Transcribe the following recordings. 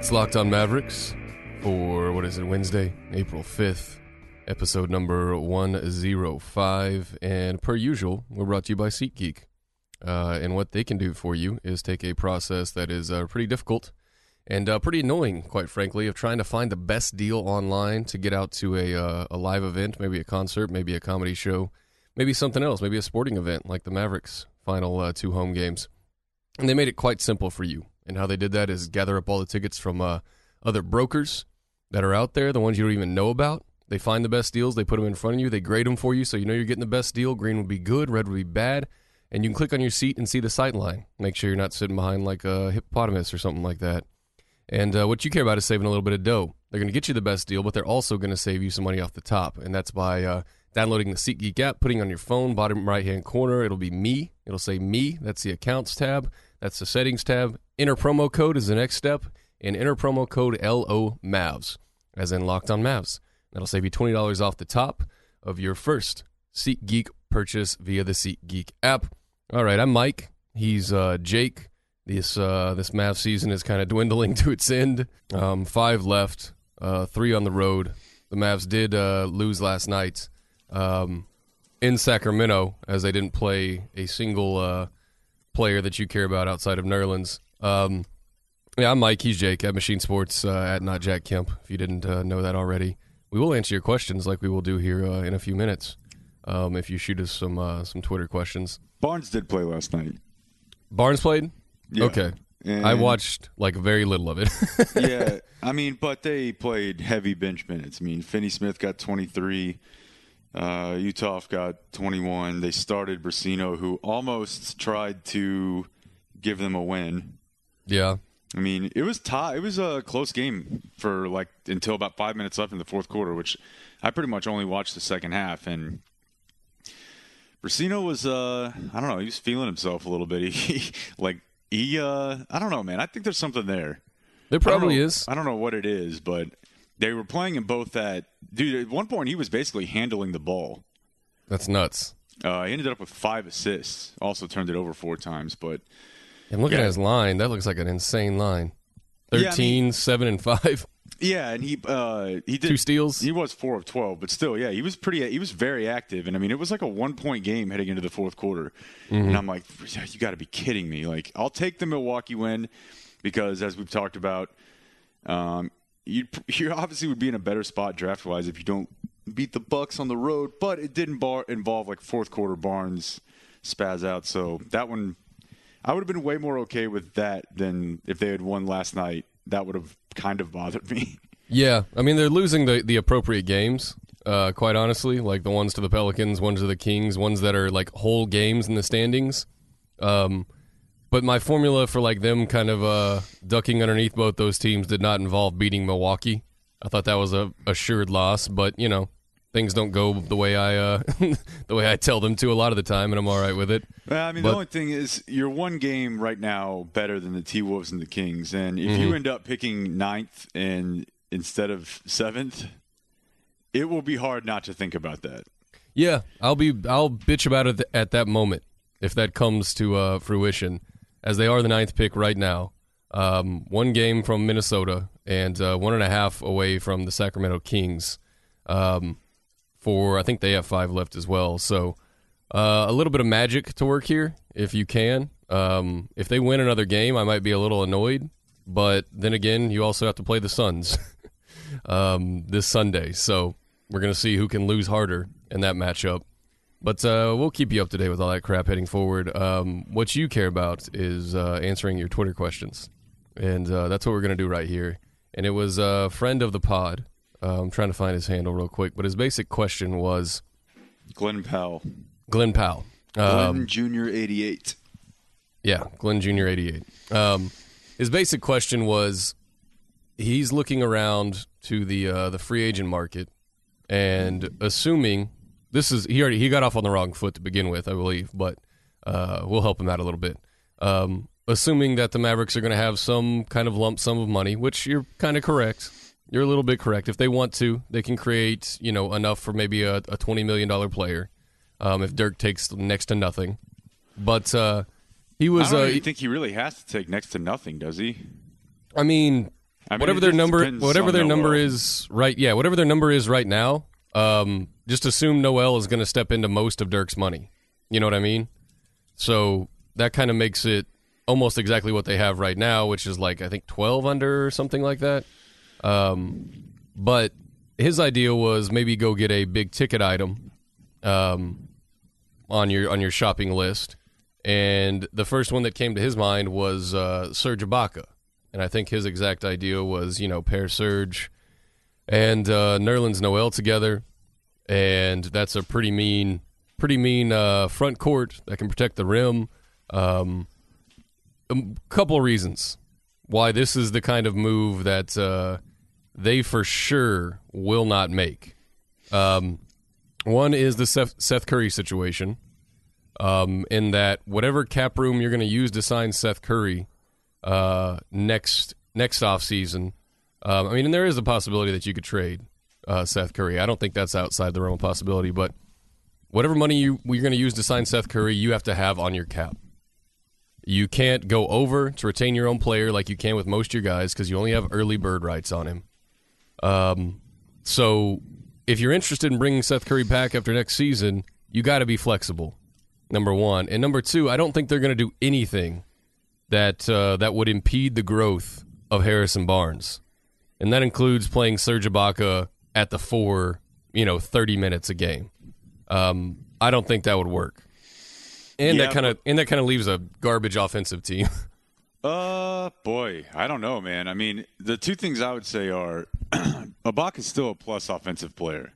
It's Locked On Mavericks for what is it, Wednesday, April 5th, episode number 105. And per usual, we're brought to you by SeatGeek. Uh, and what they can do for you is take a process that is uh, pretty difficult and uh, pretty annoying, quite frankly, of trying to find the best deal online to get out to a, uh, a live event, maybe a concert, maybe a comedy show, maybe something else, maybe a sporting event like the Mavericks' final uh, two home games. And they made it quite simple for you. And how they did that is gather up all the tickets from uh, other brokers that are out there, the ones you don't even know about. They find the best deals, they put them in front of you, they grade them for you so you know you're getting the best deal. Green would be good, red would be bad. And you can click on your seat and see the sight line. Make sure you're not sitting behind like a hippopotamus or something like that. And uh, what you care about is saving a little bit of dough. They're going to get you the best deal, but they're also going to save you some money off the top. And that's by uh, downloading the SeatGeek app, putting on your phone, bottom right hand corner. It'll be me. It'll say me. That's the accounts tab. That's the settings tab. Enter promo code is the next step, and enter promo code LO Mavs, as in Locked On Mavs. That'll save you twenty dollars off the top of your first SeatGeek purchase via the SeatGeek app. All right, I'm Mike. He's uh, Jake. This uh, this Mavs season is kind of dwindling to its end. Um, five left, uh, three on the road. The Mavs did uh, lose last night um, in Sacramento as they didn't play a single uh, player that you care about outside of Nerlens. Um, yeah, I'm Mike. He's Jake at Machine Sports uh, at Not Jack Kemp. If you didn't uh, know that already, we will answer your questions like we will do here uh, in a few minutes. Um, if you shoot us some uh, some Twitter questions. Barnes did play last night. Barnes played. Yeah. Okay, And- I watched like very little of it. yeah, I mean, but they played heavy bench minutes. I mean, Finney Smith got 23. Uh, Uthoff got 21. They started Brussino, who almost tried to give them a win. yeah, I mean, it was tie. It was a close game for like until about five minutes left in the fourth quarter, which I pretty much only watched the second half. And Brussino was, uh, I don't know, he was feeling himself a little bit. He like he, uh, I don't know, man. I think there's something there. there I probably know- is. I don't know what it is, but they were playing in both that. Dude, at one point he was basically handling the ball. That's nuts. Uh, he ended up with five assists. Also turned it over four times, but And looking Yeah. at his line, that looks like an insane line. Yeah, I 13, mean- 7, and 5. yeah, and he uh, he did Two steals. He was four of twelve, but still, yeah, he was pretty. He was very active, and I mean, it was like a one point game heading into the fourth quarter. Mm-hmm. And I'm like, you got to be kidding me! Like, I'll take the Milwaukee win because, as we've talked about, um, you you obviously would be in a better spot draft wise if you don't beat the Bucks on the road. But it didn't bar- involve like fourth quarter Barnes spaz out, so that one I would have been way more okay with that than if they had won last night. That would have kind of bothered me. Yeah, I mean they're losing the the appropriate games. Uh, quite honestly, like the ones to the Pelicans, ones to the Kings, ones that are like whole games in the standings. Um, but my formula for like them kind of uh, ducking underneath both those teams did not involve beating Milwaukee. I thought that was a assured loss, but you know things don't go the way I uh, the way I tell them to a lot of the time, and I'm all right with it. Well, I mean, But- the only thing is you're one game right now better than the T Wolves and the Kings, and if Mm-hmm. you end up picking ninth and instead of seventh, it will be hard not to think about that. Yeah, I'll be I'll bitch about it at that moment if that comes to uh, fruition, as they are the ninth pick right now. Um, one game from Minnesota and uh, one and a half away from the Sacramento Kings. Um, for I think they have five left as well. So uh, a little bit of magic to work here if you can. Um, if they win another game, I might be a little annoyed. But then again, you also have to play the Suns um, this Sunday, so we're gonna see who can lose harder in that matchup. But uh, we'll keep you up to date with all that crap heading forward. Um, what you care about is uh, answering your Twitter questions, and uh, that's what we're gonna do right here. And it was a friend of the pod. Uh, I'm trying to find his handle real quick, but his basic question was Glenn Powell. Glenn Powell. Glenn Um, Jr. 88. Yeah, Glenn Jr. 88. Um, his basic question was he's looking around to the uh, the free agent market and assuming this is he already he got off on the wrong foot to begin with, I believe, but uh, we'll help him out a little bit. Um, assuming that the Mavericks are going to have some kind of lump sum of money, which you're kind of correct. You're a little bit correct. If they want to, they can create you know enough for maybe a, a twenty million dollar player. Um, if Dirk takes next to nothing, but uh, he I was. don't Uh, even think he really has to take next to nothing, does he? I mean, I mean, whatever their number, whatever their number Noel. is right. Yeah, whatever their number is right now. Um, just assume Noel is going to step into most of Dirk's money. You know what I mean? So that kind of makes it almost exactly what they have right now, which is like I think twelve under or something like that. Um, but his idea was maybe go get a big ticket item um, on your on your shopping list, and the first one that came to his mind was uh, Serge Ibaka, and I think his exact idea was you know pair Serge and uh, Nerlens Noel together, and that's a pretty mean pretty mean uh, front court that can protect the rim. Um, a couple of reasons why this is the kind of move that uh, they for sure will not make. Um, one is the Seth, Seth Curry situation, um, in that whatever cap room you're going to use to sign Seth Curry uh, next next off season. Um, I mean, and there is a possibility that you could trade uh, Seth Curry. I don't think that's outside the realm of possibility, but whatever money you you're going to use to sign Seth Curry, you have to have on your cap. You can't go over to retain your own player like you can with most of your guys because you only have early bird rights on him. Um, so if you're interested in bringing Seth Curry back after next season, you got to be flexible. Number one, and number two, I don't think they're going to do anything that uh, that would impede the growth of Harrison Barnes, and that includes playing Serge Ibaka at the four, you know, thirty minutes a game. Um, I don't think that would work, and Yeah, that kind of and that kind of leaves a garbage offensive team. Uh, boy, I don't know, man. I mean, the two things I would say are Ibaka is still a plus offensive player.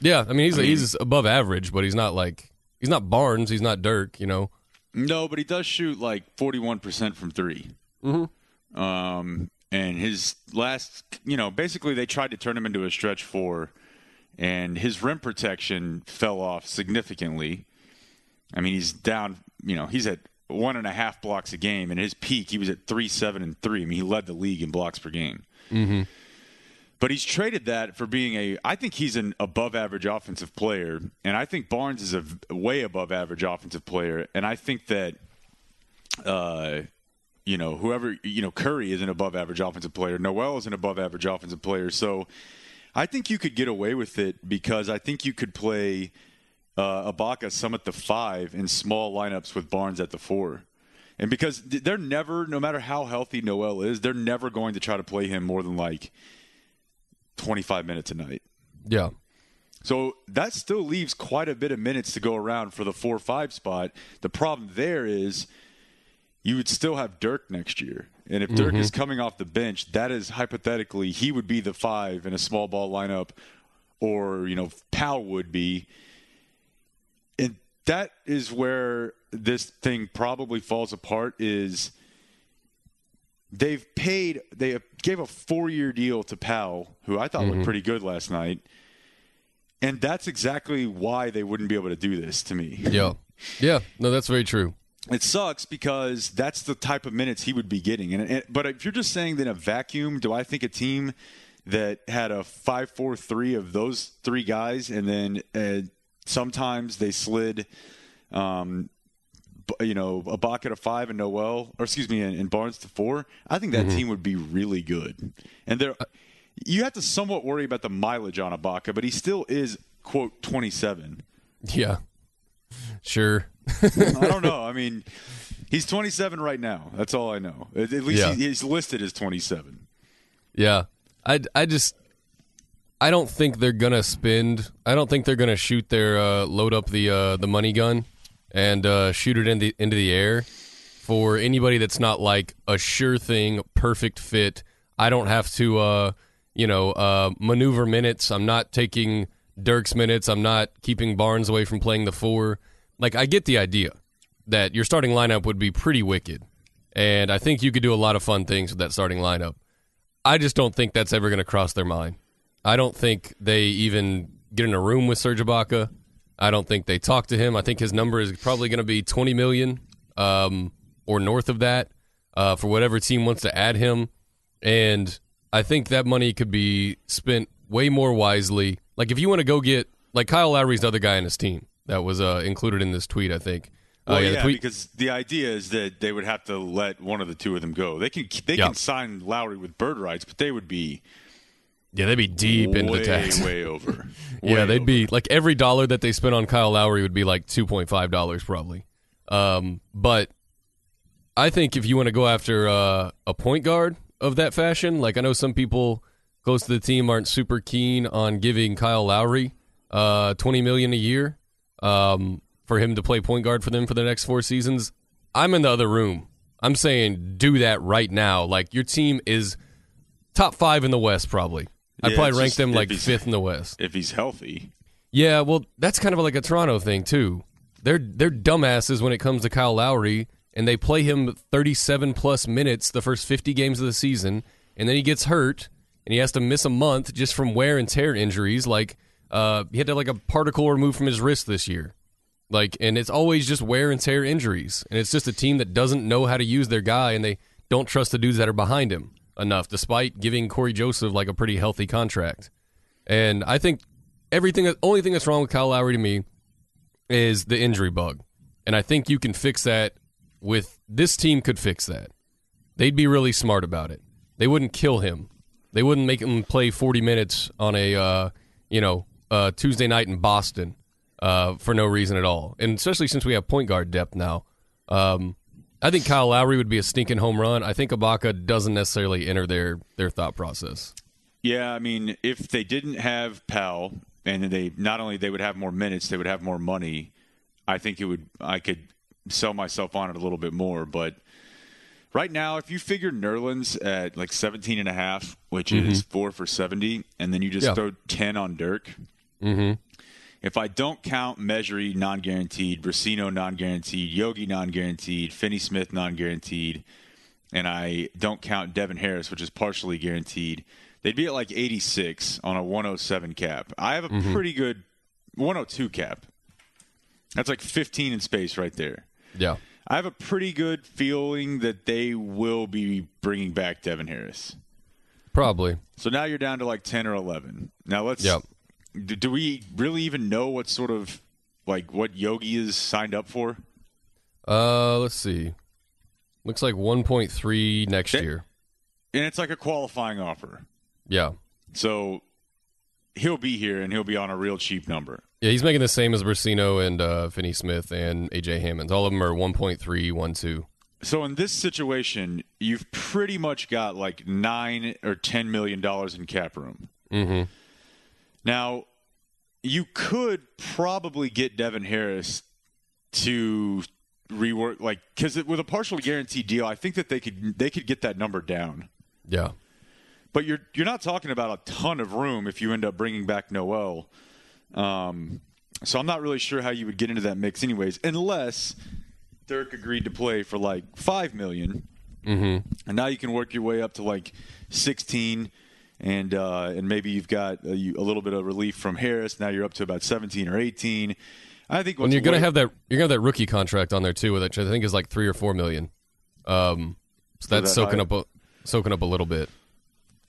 yeah, I mean he's I mean- he's above average, but he's not like he's not Barnes, he's not Dirk, you know. No, but he does shoot like 41% from 3 Mm-hmm. Um, and his last, you know, basically they tried to turn him into a stretch four, and his rim protection fell off significantly. I mean, he's down, you know, he's at one and a half blocks a game, and his peak he was at three, seven, and three. I mean, he led the league in blocks per game. But he's traded that for being a. I think he's an above average offensive player, and I think Barnes is a way above average offensive player, and I think that, uh, you know, whoever you know, Curry is an above average offensive player. Noel is an above average offensive player. So, I think you could get away with it because I think you could play uh, Ibaka some at the five in small lineups with Barnes at the four. And because they're never, no matter how healthy Noel is, they're never going to try to play him more than like 25 minutes a night. Yeah, So that still leaves quite a bit of minutes to go around for the 4 5 spot. The problem there is you would still have Dirk next year. And if Dirk is mm-hmm. coming off the bench, that is hypothetically, he would be the five in a small ball lineup, or, you know, Powell would be. And that is where this thing probably falls apart is they've paid they gave a four year deal to Powell, who I thought looked mm-hmm. pretty good last night. And that's exactly why they wouldn't be able to do this to me. yeah, yeah. No, that's very true. It sucks because that's the type of minutes he would be getting. And, and but if you're just saying that in a vacuum, do I think a team that had a five-four-three of those three guys, and then uh, sometimes they slid, um, you know, a Ibaka to five and Noel, or excuse me, and, and Barnes to four? I think that team would be really good. And there, you have to somewhat worry about the mileage on Ibaka, but he still is quote 27. Yeah, sure. I don't know. I mean, He's 27 right now. That's all I know. At, at least Yeah. he, he's listed as 27. Yeah, I, I just I don't think they're gonna spend. I don't think they're gonna shoot their uh, load up the uh, the money gun and uh, shoot it in the, into the air for anybody that's not like a sure thing, perfect fit. I don't have to, uh, you know, uh, maneuver minutes. I'm not taking Dirk's minutes. I'm not keeping Barnes away from playing the four. Like I get the idea that your starting lineup would be pretty wicked, and I think you could do a lot of fun things with that starting lineup. I just don't think that's ever going to cross their mind. I don't think they even get in a room with Serge Ibaka. I don't think they talk to him. I think his number is probably going to be 20 million um, or north of that uh, for whatever team wants to add him. And I think that money could be spent way more wisely. Like if you want to go get like Kyle Lowry's the other guy in his team that was uh, included in this tweet. I think. Well, uh, yeah, the tweet- because the idea is that they would have to let one of the two of them go. They can they Yeah. can sign Lowry with bird rights, but they would be yeah, they'd be deep into the tax. way over. Yeah, they'd over. be like every dollar that they spent on Kyle Lowry would be like two point five dollars probably. Um, but I think if you want to go after uh, a point guard of that fashion, like I know some people close to the team aren't super keen on giving Kyle Lowry uh, twenty million a year um, for him to play point guard for them for the next four seasons. I'm in the other room. I'm saying do that right now. Like your team is top five in the West, probably. I'd probably rank them like fifth in the West. if he's healthy. Yeah, well, that's kind of like a Toronto thing too. They're they're dumbasses when it comes to Kyle Lowry, and they play him 37 plus minutes the first 50 games of the season, and then he gets hurt, and he has to miss a month just from wear and tear injuries. Like uh, he had to like a particle removed from his wrist this year. Like, and it's always just wear and tear injuries, and it's just a team that doesn't know how to use their guy, and they don't trust the dudes that are behind him enough, despite giving Cory Joseph like a pretty healthy contract. And I think everything, only thing that's wrong with Kyle Lowry to me is the injury bug. And I think you can fix that with this team could fix that. They'd be really smart about it. They wouldn't kill him. They wouldn't make him play 40 minutes on a, uh, you know, uh, Tuesday night in Boston uh, for no reason at all. And especially since we have point guard depth now. Um, I think Kyle Lowry would be a stinking home run. I think Ibaka doesn't necessarily enter their, their thought process. Yeah, I mean, if they didn't have Powell, and they not only they would have more minutes, they would have more money. I think it would. I could sell myself on it a little bit more, but right now, if you figure Nerlens at like 17 and a half, which is four for 70, and then you just Yeah. throw 10 on Dirk. Mm-hmm. If I don't count Mejri non-guaranteed, Brussino non-guaranteed, Yogi non-guaranteed, Finney Smith non-guaranteed, and I don't count Devin Harris, which is partially guaranteed, they'd be at like 86 on a 107 cap. I have a pretty good 102 cap. That's like 15 in space right there. Yeah. I have a pretty good feeling that they will be bringing back Devin Harris. Probably. So now you're down to like 10 or 11. Now let's. Yep. Do, do we really even know what sort of like what Yogi is signed up for? Uh, let's see. Looks like 1.3 next Okay. year. And it's like a qualifying offer. Yeah. So he'll be here and he'll be on a real cheap number. Yeah, he's making the same as Brussino and uh, Finney Smith and AJ Hammons. All of them are 1.3, 1.2. So in this situation, you've pretty much got like nine or ten million dollars in cap room. Mm-hmm. Now, you could probably get Devin Harris to rework, like, because with a partial guarantee deal, I think that they could they could get that number down. Yeah. But you're you're not talking about a ton of room if you end up bringing back Noel. Um, so I'm not really sure how you would get into that mix, anyways, unless Dirk agreed to play for like five million, Mm-hmm. and now you can work your way up to like 16, and uh, and maybe you've got a, a little bit of relief from Harris. Now you're up to about 17 or 18. I think what's you're gonna have that you're gonna have that rookie contract on there too, which I think is like three or four million. Um, so that's that soaking high? up a soaking up a little bit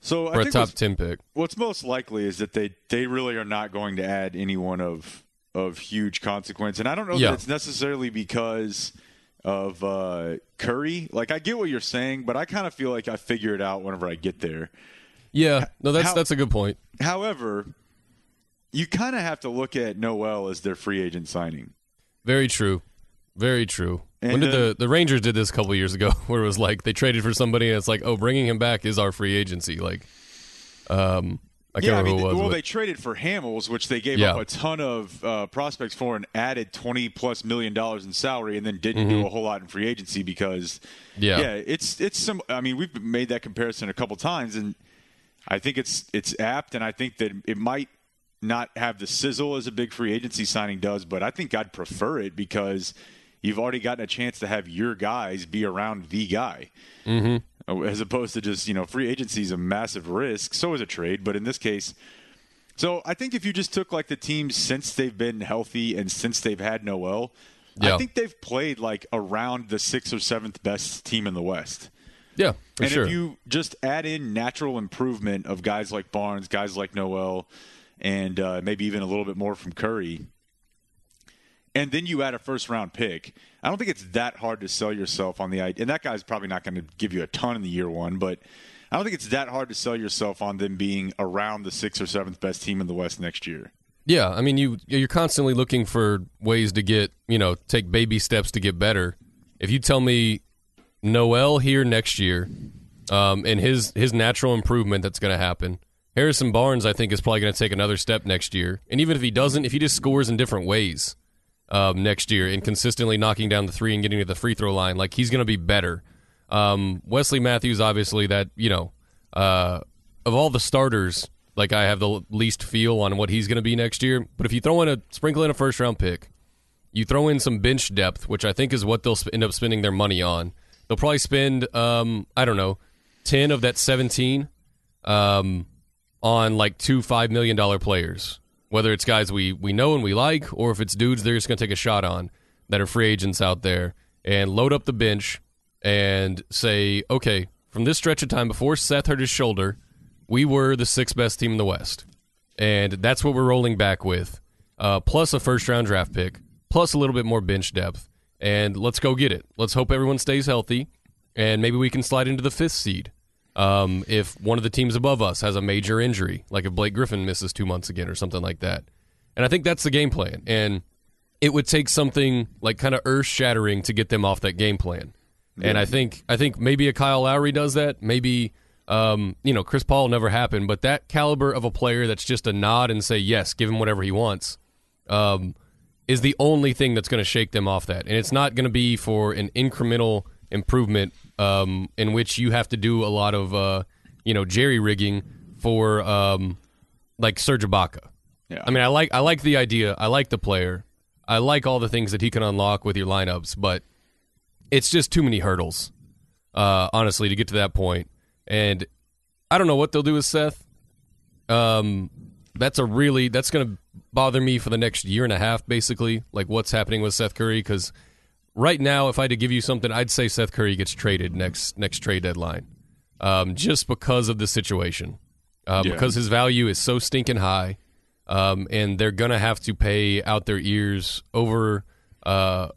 so I for a top ten pick. What's most likely is that they they really are not going to add anyone of of huge consequence, and I don't know Yeah. that it's necessarily because of uh, Curry. Like I get what you're saying, but I kind of feel like I figure it out whenever I get there. Yeah, no, that's How- that's a good point. However, you kind of have to look at Noel as their free agent signing, Very true. Very true. And, when did uh, the the Rangers did this a couple years ago, where it was like they traded for somebody, and it's like, oh, bringing him back is our free agency. Like, um, I can't yeah, I mean, who was. well, but- they traded for Hamels, which they gave Yeah. up a ton of uh, prospects for, and added twenty plus million dollars in salary, and then didn't do a whole lot in free agency because, Mm-hmm. Yeah. yeah, it's it's some. I mean, we've made that comparison a couple times, and I think it's it's apt, and I think that it might not have the sizzle as a big free agency signing does, but I think I'd prefer it because you've already gotten a chance to have your guys be around the guy mm-hmm. as opposed to just you know free agency is a massive risk. So is a trade, but in this case, so I think if you just took like the teams since they've been healthy and since they've had Noel, Yeah. I think they've played like around the sixth or seventh best team in the West. Yeah, for and sure. if you just add in natural improvement of guys like Barnes, guys like Noel, and uh, maybe even a little bit more from Curry, and then you add a first round pick, I don't think it's that hard to sell yourself on the idea. And that guy's probably not going to give you a ton in the year one, but I don't think it's that hard to sell yourself on them being around the sixth or seventh best team in the West next year. Yeah, I mean you you're constantly looking for ways to get, you know, take baby steps to get better. If you tell me Noel here next year, um, and his his natural improvement that's going to happen. Harrison Barnes, I think, is probably going to take another step next year. And even if he doesn't, if he just scores in different ways um, next year and consistently knocking down the three and getting to the free throw line, like he's going to be better. Um, Wesley Matthews, obviously, that you know, uh, of all the starters, like I have the least feel on what he's going to be next year. But if you throw in a sprinkle in a first round pick, you throw in some bench depth, which I think is what they'll end up spending their money on. They'll probably spend, um, I don't know, ten of that seventeen um, on like two five million dollar players. Whether it's guys we we know and we like, or if it's dudes they're just going to take a shot on that are free agents out there, and load up the bench and say, okay, from this stretch of time before Seth hurt his shoulder, we were the sixth best team in the West, and that's what we're rolling back with, uh, plus a first round draft pick, plus a little bit more bench depth, and let's go get it. Let's hope everyone stays healthy, and maybe we can slide into the fifth seed. Um, if one of the teams above us has a major injury, like if Blake Griffin misses two months again or something like that, and I think that's the game plan, and it would take something like kind of earth shattering to get them off that game plan. And I think I think maybe a Kyle Lowry does that. Maybe um, you know Chris Paul never happened, but that caliber of a player that's just a nod and say yes, give him whatever he wants, um, is the only thing that's going to shake them off that. And it's not going to be for an incremental improvement um, in which you have to do a lot of uh, you know jerry rigging for um, like Serge Ibaka. Yeah. I mean, I like I like the idea. I like the player. I like all the things that he can unlock with your lineups, but it's just too many hurdles, uh, honestly, to get to that point. And I don't know what they'll do with Seth. Um, that's a really that's going to bother me for the next year and a half, basically. Like what's happening with Seth Curry? Because right now, if I had to give you something, I'd say Seth Curry gets traded next next trade deadline, um, just because of the situation, uh, Yeah. because his value is so stinking high, um, and they're gonna have to pay out their ears over, uh,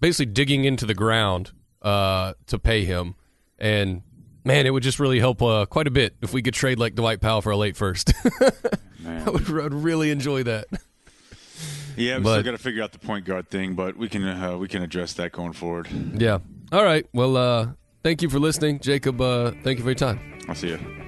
basically digging into the ground uh, to pay him, and man, it would just really help uh, quite a bit if we could trade like Dwight Powell for a late first. I would, I would really enjoy that. Yeah, we But- still got to figure out the point guard thing, but we can uh, we can address that going forward. Yeah. All right. Well, uh, thank you for listening, Jacob. Uh, thank you for your time. I'll see you.